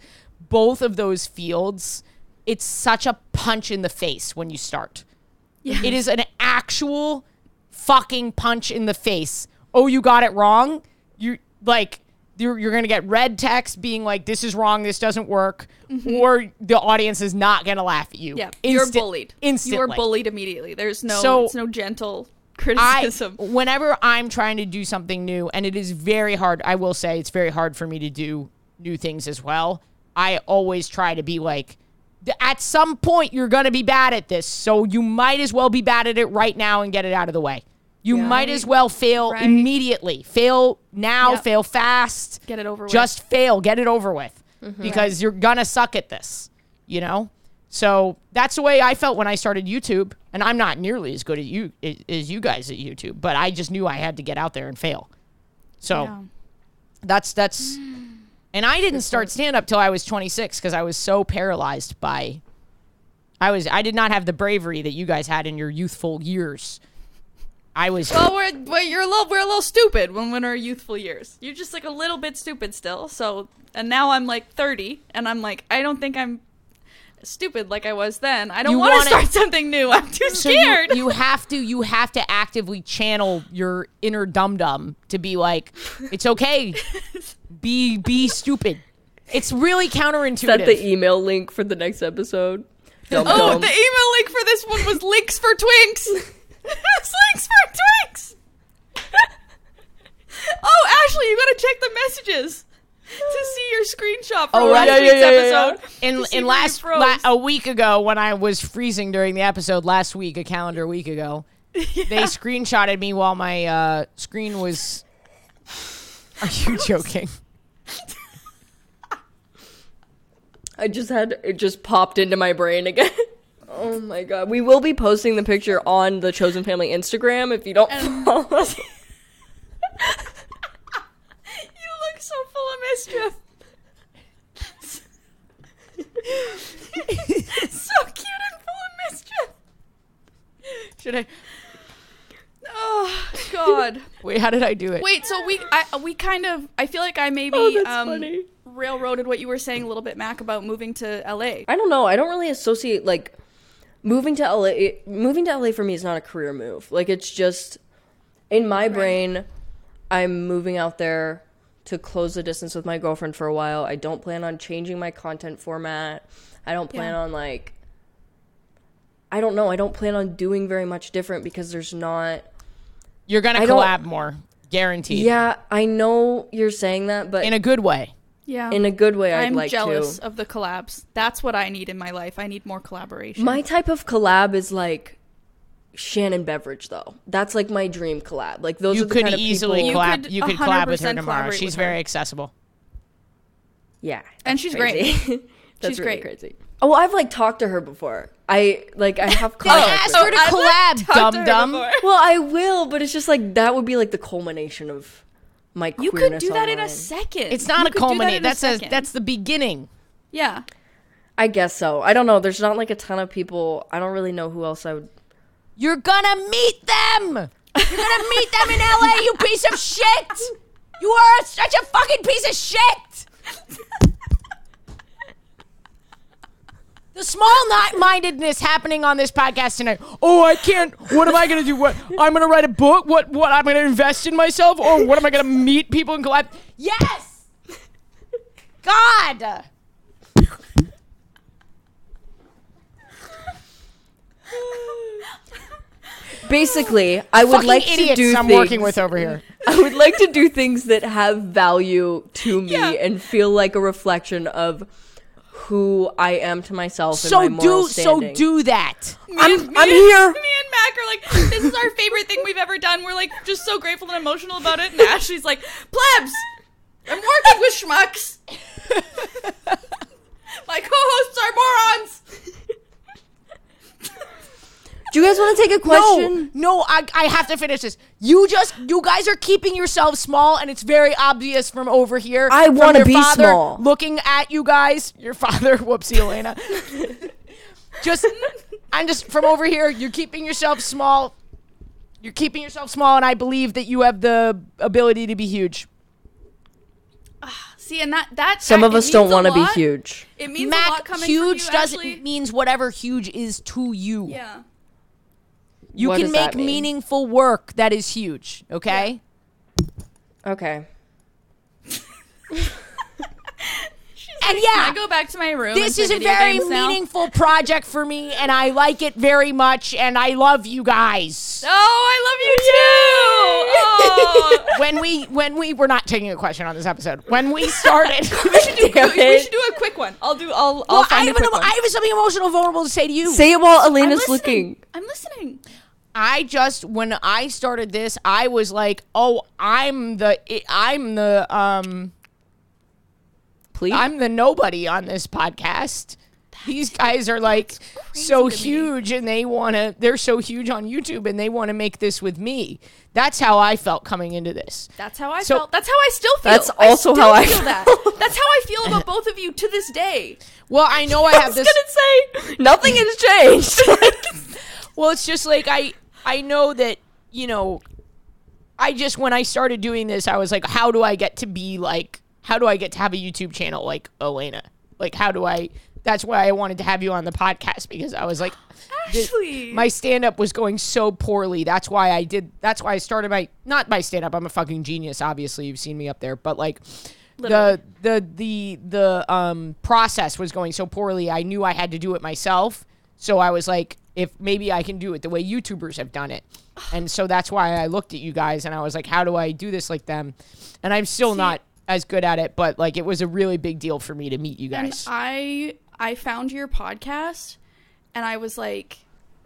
both of those fields it's such a punch in the face when you start. Yeah. It is an actual fucking punch in the face. Oh, you got it wrong? You like you're, you're gonna get red text being like, "This is wrong. This doesn't work," mm-hmm. or the audience is not gonna laugh at you. Yeah. you're bullied. Instantly. You are bullied immediately. There's no. So- it's no gentle I criticism. whenever I'm trying to do something new, and it is very hard. I will say it's very hard for me to do new things as well. I always try to be like, at some point you're gonna be bad at this, so you might as well be bad at it right now and get it out of the way. You might as well fail Right. immediately. Fail now. Yep. Fail fast. Get it over with. Just fail. Get it over with, mm-hmm. because you're gonna suck at this. You know. So that's the way I felt when I started YouTube, and I'm not nearly as good at you as you guys at YouTube, but I just knew I had to get out there and fail. So Yeah. that's that's, and I didn't start stand up till I was 26 because I was so paralyzed by. I was I did not have the bravery that you guys had in your youthful years. I was Well, we're well, you're a little we're a little stupid when we're in our youthful years. You're just like a little bit stupid still. So and now I'm like 30, and I'm like I don't think I'm stupid like I was then. I don't You want wanna- start something new. I'm too so you, scared. you have to you have to actively channel your inner dum dum to be like it's okay be be stupid it's really Is that counterintuitive the email link for the next episode? Dum oh, dum. the email link for this one was links for twinks. it's links for twinks. oh, Ashley, you gotta check the messages to see your screenshot from Oh, last yeah, yeah, week's yeah, yeah, yeah. episode. in, to in last froze. la- a week ago when I was freezing during the episode last week, a calendar week ago, they screenshotted me while my uh, screen was. Are you joking? I just had it just popped into my brain again. Oh my god. We will be posting the picture on the Chosen Family Instagram if you don't follow us. You look so full of mischief. so cute and full of mischief. Should I? Oh God. Wait, how did I do it? Wait, so we I we kind of I feel like I maybe Oh, um funny. railroaded what you were saying a little bit, Mak, about moving to LA. I don't know. I don't really associate like moving to LA. moving to LA for me is not a career move. Like it's just in my brain, I'm moving out there to close the distance with my girlfriend for a while. I don't plan on changing my content format. I don't plan Yeah. on like. I don't know. I don't plan on doing very much different because there's not. You're gonna I don't- collab more, guaranteed. Yeah, I know you're saying that, but in a good way. Yeah. in a good way, I'd I'm like jealous to. of the collabs. That's what I need in my life. I need more collaboration. My type of collab is like Shannon Beveridge though. That's like my dream collab. Like those You are the could kind of easily people. You collab. could you could collab with her tomorrow. She's with very her. accessible. Yeah, And she's crazy. that's She's really great. crazy. Oh, well, I've like talked to her before. I like I have Then contact ask with her to collab, talked to dum dum. Well, I will, but it's just like that would be like the culmination of my You could do that in a second. It's not You a culmination. that That's a second. that's the beginning. yeah. I guess so. I don't know. There's not like a ton of people. I don't really know who else I would. You're gonna meet them. You're gonna meet them in LA. You piece of shit. You are such a fucking piece of shit. The small not mindedness happening on this podcast tonight. Oh, I can't. What am I gonna do? What I'm gonna write a book? What what I'm gonna invest in myself? Or what am I gonna meet people and collab? Yes. God. Basically, I would Fucking like idiots to do I'm things. working with over here. I would like to do things that have value to me Yeah. and feel like a reflection of who I am to myself. So and my moral do so standing. do that. I'm, Me I'm and- here. Me and Mac are like, this is our favorite thing we've ever done. We're like just so grateful and emotional about it. And Ashley's like, plebs, I'm working with schmucks. My co-hosts are morons. Do you guys want to take a question? No, no, I, I have to finish this. You just, you guys are keeping yourselves small, and it's very obvious from over here. I wanna your be father small. Looking at you guys, your father, whoopsie, Alayna. just, I'm just from over here. You're keeping yourself small. You're keeping yourself small, and I believe that you have the ability to be huge. See, and that that Some that- of us don't want to be huge. It means a lot Mak, coming huge from you, doesn't Ashley. means whatever huge is to you. Yeah. You What can make mean? meaningful work that is huge. Okay. Okay. And Can yeah, I go back to my room? this is a very meaningful project for me, and I like it very much, and I love you guys. Oh, I love you too. Oh. when we when we we're not taking a question on this episode. When we started, we, should do, Damn we should do a quick one. I'll do. I'll. I'll well, I find a have, an, one. I have something emotional, vulnerable to say to you. Say it while I'm Alayna's looking. I'm listening. I just when I started this, I was like, "Oh, I'm the I'm the um Please. I'm the nobody on this podcast." These guys are like so to me. huge and they want to they're so huge on YouTube and they want to make this with me. That's how I felt coming into this. That's how I So- felt. That's how I still feel. That's also still how I feel that. That's how I feel about both of you to this day. Well, I know I I have was this gonna say nothing has changed. Well, it's just like I I know that, you know, I just when I started doing this, I was like, how do I get to be like how do I get to have a YouTube channel like Alayna? Like how do I that's why I wanted to have you on the podcast because I was like Ashley. my stand up was going so poorly. That's why I did that's why I started my not my stand up. I'm a fucking genius, obviously. You've seen me up there, but like Literally. the the the the um process was going so poorly. I knew I had to do it myself. So I was like if maybe I can do it the way YouTubers have done it. And so that's why I looked at you guys and I was like how do I do this like them? And I'm still not as good at it, but like it was a really big deal for me to meet you And guys. I I found your podcast, and I was like,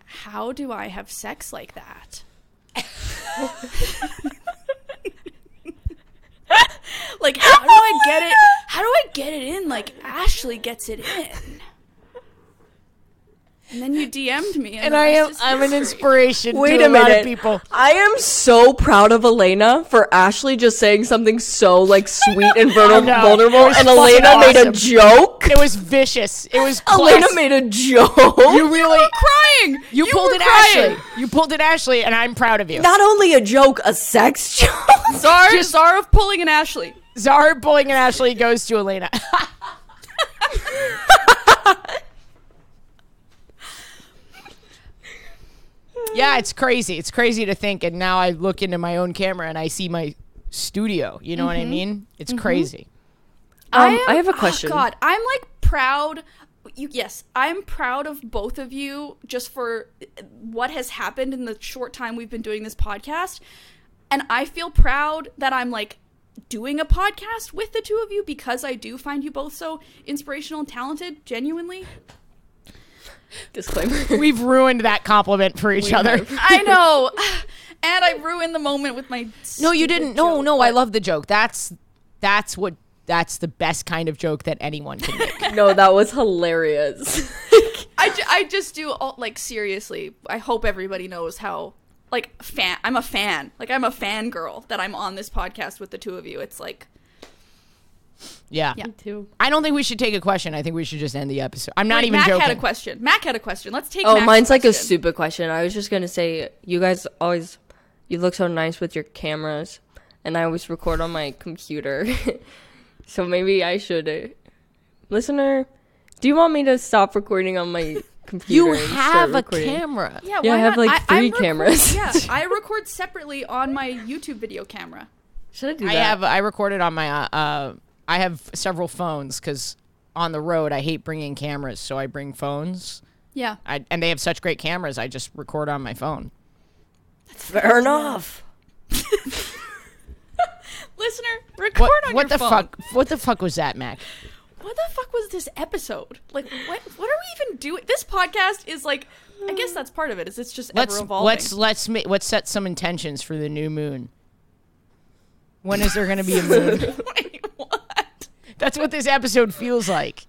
how do I have sex like that? like how do I get it? How do I get it in like Ashley gets it in? And then you DM'd me, and, and I am I'm an inspiration Wait to a a, lot minute. of people. I am so proud of Alayna for Ashley just saying something so like sweet and vulner- know. vulnerable, and fucking Alayna made a joke. It was vicious. It was Alayna class- made a joke. You really you crying. you, pulled were it, crying. Ashley. You pulled it, Ashley, and I'm proud of you. Not only a joke, a sex joke. Czar, Czar of pulling an Ashley. Zara pulling and Ashley goes to Alayna. Yeah, it's crazy. It's crazy to think. And now I look into my own camera and I see my studio. You know what I mean? It's crazy. Um, am- I have a oh, question. God, I'm like proud. You, yes, I'm proud of both of you just for what has happened in the short time we've been doing this podcast. And I feel proud that I'm like doing a podcast with the two of you because I do find you both so inspirational and talented, genuinely. Disclaimer. We've ruined that compliment for each other. I know. And I ruined the moment with my No, you didn't. No, joke, no, I love the joke. That's that's what that's the best kind of joke that anyone can make. no, that was hilarious. I, ju- I just do all, like seriously. I hope everybody knows how like fan. I'm a fan. Like I'm a fangirl that I'm on this podcast with the two of you. It's like Yeah. Yeah. too. I don't think we should take a question. I think we should just end the episode. I'm not Wait, even Mak joking. had a question. Mak had a question. Let's take. Oh, Mak's mine's like a question. stupid question. I was just gonna say, you guys always, you look so nice with your cameras, and I always record on my computer. so maybe I should, listener, do you want me to stop recording on my computer? you have a camera. Yeah, Yeah, I have, not? like, I'm three record- cameras. yeah, I record separately on my YouTube video camera. Should I do that? I have. I recorded on my. Uh, uh, I have several phones because on the road I hate bringing cameras, so I bring phones. Yeah, I, and they have such great cameras. I just record on my phone. That's Fair enough. listener, record What? on What your the phone. fuck? What the fuck was that, Mak? What the fuck was this episode? Like, what? What are we even doing? This podcast is like. I guess that's part of it. Is it's just Let's ever evolving. let's let's ma- let's set some intentions for the new moon. When is there going to be a moon? Wait, what? That's what this episode feels like.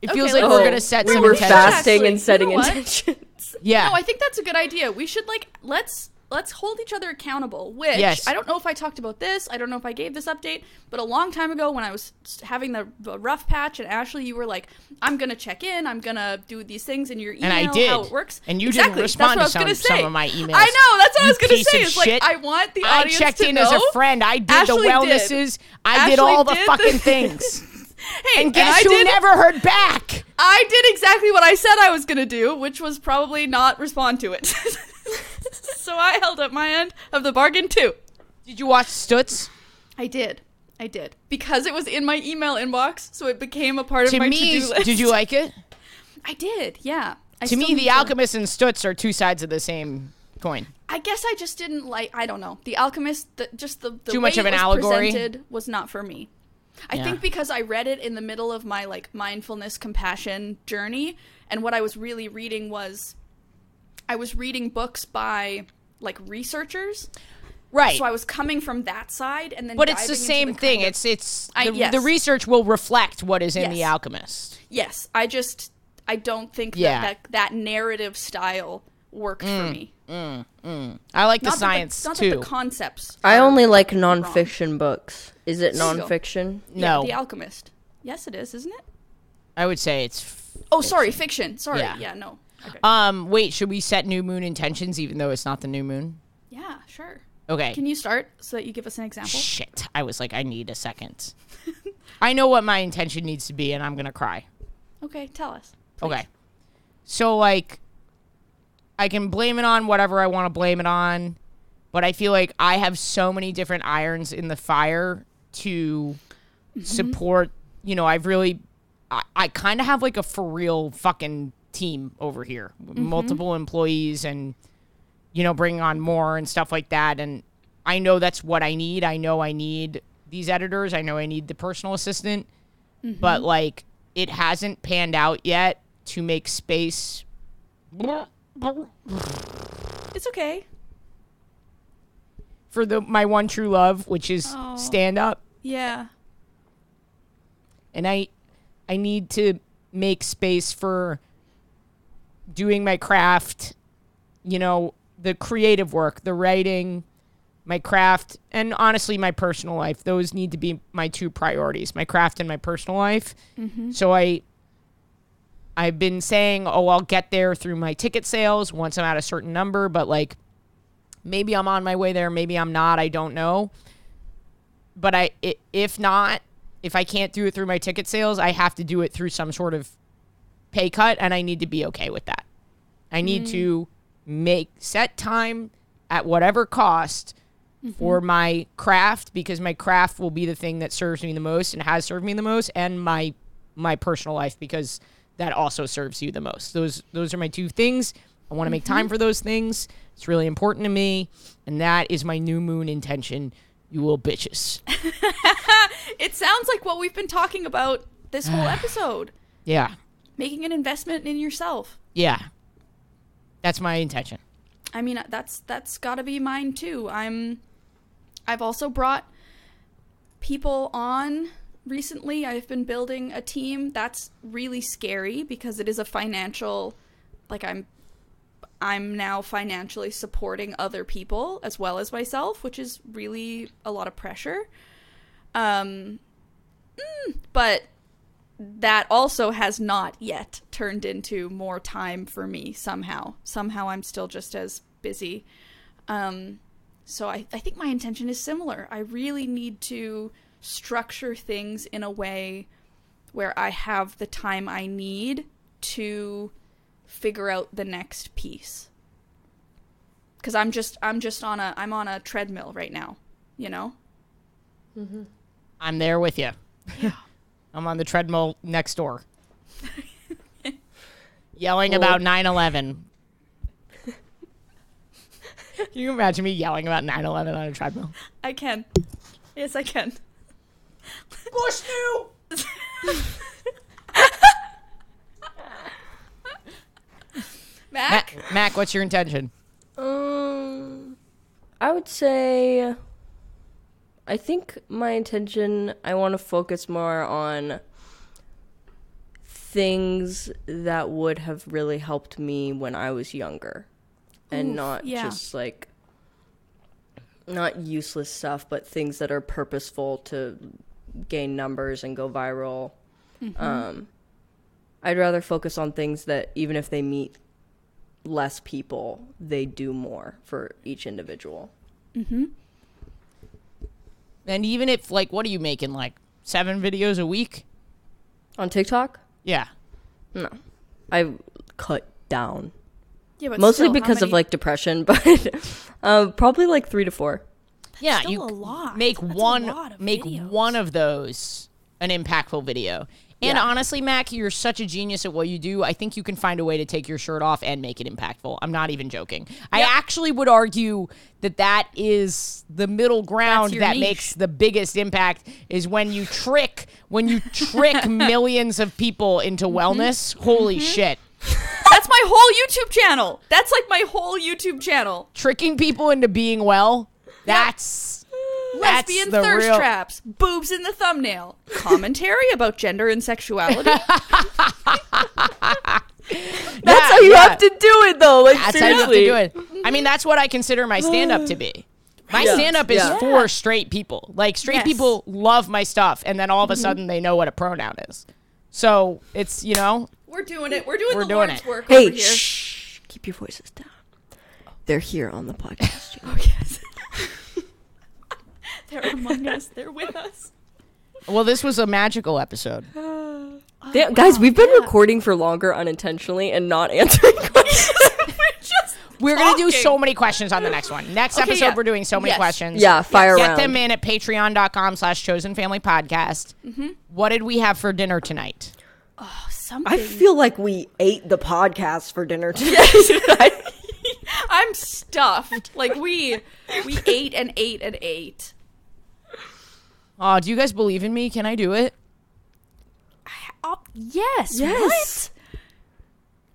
It feels like we're going to set we some were intentions. fasting Actually, and setting you know intentions. Yeah. No, I think that's a good idea. We should like let's let's hold each other accountable. Which Yes. I don't know if I talked about this. I don't know if I gave this update, but a long time ago when I was having the, the rough patch and Ashley, you were like, "I'm gonna check in. I'm gonna do these things in your email. And I did. How it works. And you exactly. didn't respond to what I was some- some of my emails. I know. That's what I was gonna say. of It's like shit. I want the I audience checked to in know. as a friend. I did Ashley the did. wellnesses. I did Ashley all the did fucking the- things. Hey, And guess I who did, never heard back? I did exactly what I said I was gonna do, which was probably not respond to it. so I held up my end of the bargain too. Did you watch Stutz? I did. I did. Because it was in my email inbox, so it became a part To of my me, to-do list. did you like it? I did, yeah. I To me, The Alchemist and Stutz are two sides of the same coin. I guess I just didn't like. I don't know. The Alchemist, the, just the, the Too way much of it an was allegory? presented was not for me. I Yeah. think because I read it in the middle of my like mindfulness compassion journey, and what I was really reading was, I was reading books by like researchers. Right. So I was coming from that side, and then. but it's the same kind thing. of- it's it's I- the, yes. the research will reflect what is in The Alchemist. Yes, I just I don't think Yeah. Mm, that, that that narrative style worked for me. Mm, mm. I like the science the, not too. That the concepts. I only like wrong. nonfiction books. Is it There you go. nonfiction? Yeah, no, The Alchemist. Yes, it is, isn't it? I would say it's. f- Oh, sorry, fiction. Sorry. Yeah. Yeah, no. Okay. Um, wait, should we set new moon intentions even though it's not the new moon? yeah, sure. Okay. Can you start so that you give us an example? Shit. I was like, I need a second. I know what my intention needs to be, and I'm gonna cry. Okay, tell us. Okay. So like I can blame it on whatever I want to blame it on, but I feel like I have so many different irons in the fire to mm-hmm. support, you know, I've really I, I kind of have like a for real fucking team over here. Mm-hmm. Multiple employees and you know, bringing on more and stuff like that and I know that's what I need. I know I need these editors. I know I need the personal assistant. Mm-hmm. But like it hasn't panned out yet to make space It's okay. For the my one true love, which is Oh. stand up. Yeah. And I I need to make space for doing my craft, you know, the creative work, the writing, my craft, and honestly, my personal life. Those need to be my two priorities my craft and my personal life. Mm-hmm. So I. I've been saying, oh, I'll get there through my ticket sales once I'm at a certain number, but like maybe I'm on my way there, maybe I'm not, I don't know. But I if not, if I can't do it through my ticket sales, I have to do it through some sort of pay cut and I need to be okay with that. I need to mm. make set time at whatever cost mm-hmm. for my craft because my craft will be the thing that serves me the most and has served me the most and my my personal life because that also serves you the most. Those those are my two things. I want to make time mm-hmm. for those things. It's really important to me and that is my new moon intention. You little bitches. It sounds like what we've been talking about this whole episode. Yeah. Making an investment in yourself. Yeah. That's my intention. I mean, uh, that's that's got to be mine too. I'm I've also brought people on recently. I've been building a team. That's really scary because it is a financial like I'm I'm now financially supporting other people as well as myself, which is really a lot of pressure. Um mm, but that also has not yet turned into more time for me somehow. Somehow I'm still just as busy. Um, so I, I think my intention is similar. I really need to structure things in a way where I have the time I need to figure out the next piece. Cuz I'm just I'm just on a I'm on a treadmill right now, you know? Mm-hmm. I'm there with you. I'm on the treadmill next door. yelling about 9 11. Can you imagine me yelling about 9 11 on a treadmill? I can. Yes, I can. Bush knew! Mak? Mak, Mak, what's your intention? Um, I would say, I think my intention, I want to focus more on things that would have really helped me when I was younger, and not yeah. just like not useless stuff, but things that are purposeful to gain numbers and go viral. Mm-hmm. Um, I'd rather focus on things that even if they meet less people, they do more for each individual. And even if, like, what are you making? Like, seven videos a week? On TikTok, Yeah. no, I cut down Yeah, but mostly still, how because of like depression, but um, probably like three to four. Yeah, still you a lot. make That's a one lot of make videos. one of those an impactful video. And Yeah. honestly, Mak, you're such a genius at what you do. I think you can find a way to take your shirt off and make it impactful. I'm not even joking. I actually would argue that that is the middle ground that niche. makes the biggest impact is when you trick when you trick millions of people into Mm-hmm. wellness. Holy shit. That's my whole YouTube channel. That's like my whole YouTube channel. Tricking people into being well. That's that's Lesbian thirst real- traps, boobs in the thumbnail, commentary about gender and sexuality. That's how you have to do it, though. Like That's seriously. how you have to do it. I mean, that's what I consider my stand up to be. My Yeah. stand up is Yeah. for straight people. Like, straight Yes. people love my stuff, and then all of a mm-hmm. sudden they know what a pronoun is. So it's, you know, We're doing it. We're doing We're the doing Lord's it. work Hey, over here. shh! Keep your voices down. They're here on the podcast. Oh yes. They're among us. They're with us. well, this was a magical episode. Damn, guys, we've been recording for longer unintentionally and not answering questions. We're just We're going to do so many questions on the next one. Next Okay, episode, yeah. we're doing so many Yes. questions. yeah, fire Get them in at patreon.com slash chosen family podcast. Mm-hmm. What did we have for dinner tonight? Oh, something. I feel like we ate the podcast for dinner today. I'm stuffed. Like we we ate and ate and ate. Oh, do you guys believe in me? Can I do it? Oh, yes. Yes. What?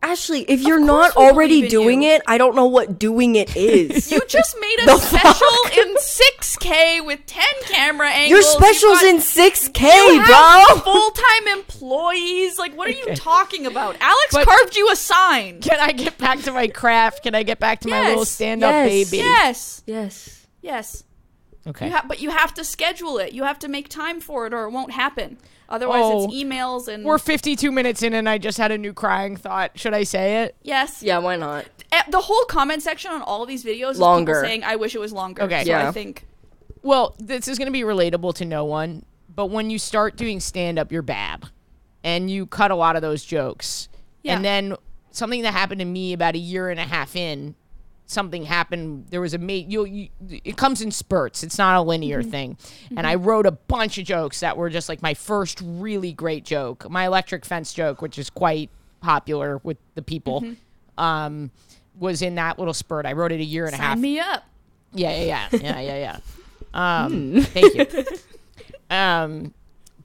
Ashley, if you're not already doing you. it, I don't know what doing it is. You just made a special in 6K with 10 camera angles. Your got- in 6K, you bro. full-time employees. Like, what are you talking about? Alex But- carved you a sign. Can I get back to my craft? Can I get back to my little stand-up yes, baby? Yes, yes. yes. Okay. You ha- but you have to schedule it. You have to make time for it, or it won't happen. Otherwise, Oh. it's emails and We're 52 minutes in, and I just had a new crying thought. Should I say it? yes, Yeah, why not? Eh, The whole comment section on all of these videos is Longer. people saying, "I wish it was longer." Okay. so I Yeah. think Well, this is going to be relatable to no one, but when you start doing stand up, you're bad. And you cut a lot of those jokes. Yeah. And then something that happened to me about a year and a half in, something happened. There was a mate, you, you, it comes in spurts, it's not a linear thing. And I wrote a bunch of jokes that were just like my first really great joke, my electric fence joke, which is quite popular with the people. Um, was in that little spurt. I wrote it a year and a half me up. yeah, yeah, yeah, yeah, yeah, yeah. Um, thank you. Um,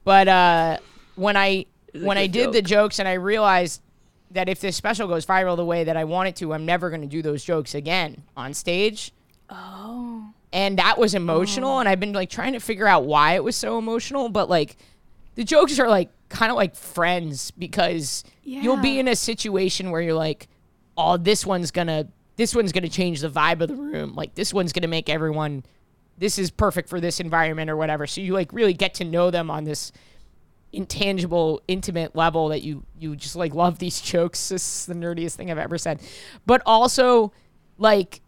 but uh, when I when I did the jokes and I realized that if this special goes viral the way that I want it to, I'm never going to do those jokes again on stage. Oh. And that was emotional, and I've been like trying to figure out why it was so emotional. But like, the jokes are like kind of like friends because you'll be in a situation where you're like, oh, this one's gonna this one's gonna change the vibe of the room. Like this one's gonna make everyone this is perfect for this environment or whatever. So you like really get to know them on this intangible, intimate level that you you just like love these jokes. This is the nerdiest thing I've ever said. But also like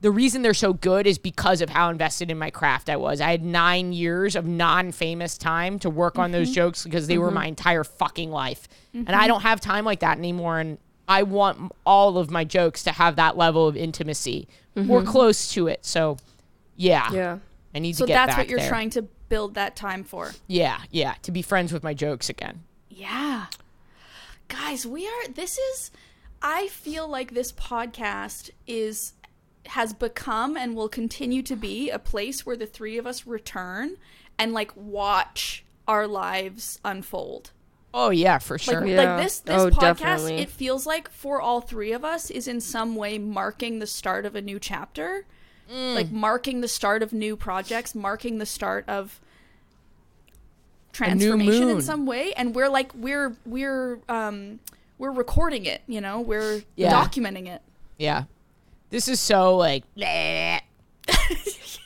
the reason they're so good is because of how invested in my craft I was. I had nine years of non famous time to work on those mm-hmm. jokes because they were mm-hmm. my entire fucking life. And I mm-hmm. don't have time like that anymore. And I want all of my jokes to have that level of intimacy. We're close to it. So, yeah. Yeah. I need So to get that's what you're there. trying to build that time for. Yeah, yeah. To be friends with my jokes again. Yeah. Guys, we are this is I feel like this podcast is has become and will continue to be a place where the three of us return and like watch our lives unfold. Oh, yeah, for sure. Like, Yeah. like this this Oh, podcast definitely. it feels like for all three of us is in some way marking the start of a new chapter. Like marking the start of new projects, marking the start of transformation in some way and we're like we're we're um we're recording it, you know? We're Yeah. documenting it. yeah. This is so like. bleh. This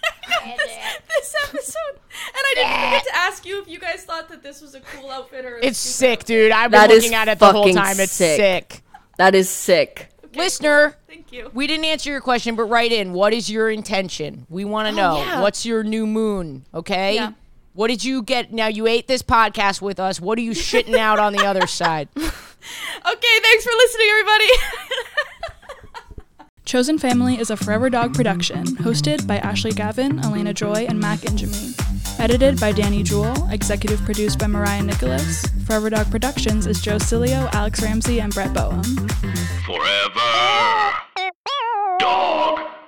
episode. And I didn't even get to ask you if you guys thought that this was a cool outfit or a It's stupid sick, dude. I've been That is looking at it the whole time. It's sick. sick. That is sick. Listener, Thank you. we didn't answer your question, but write in. What is your intention? We want to oh, know. Oh, yeah. What's your new moon? Okay. Yeah. What did you get? Now you ate this podcast with us. What are you shitting out on the other side? Okay, thanks for listening, everybody. Chosen Family is a Forever Dog production, hosted by Ashley Gavin, Alayna Joy, and Mak Ingemi. Edited by Danny Jewell, executive produced by Mariah Nicholas. Forever Dog Productions is Joe Cilio, Alex Ramsey, and Brett Boehm. Forever Dog.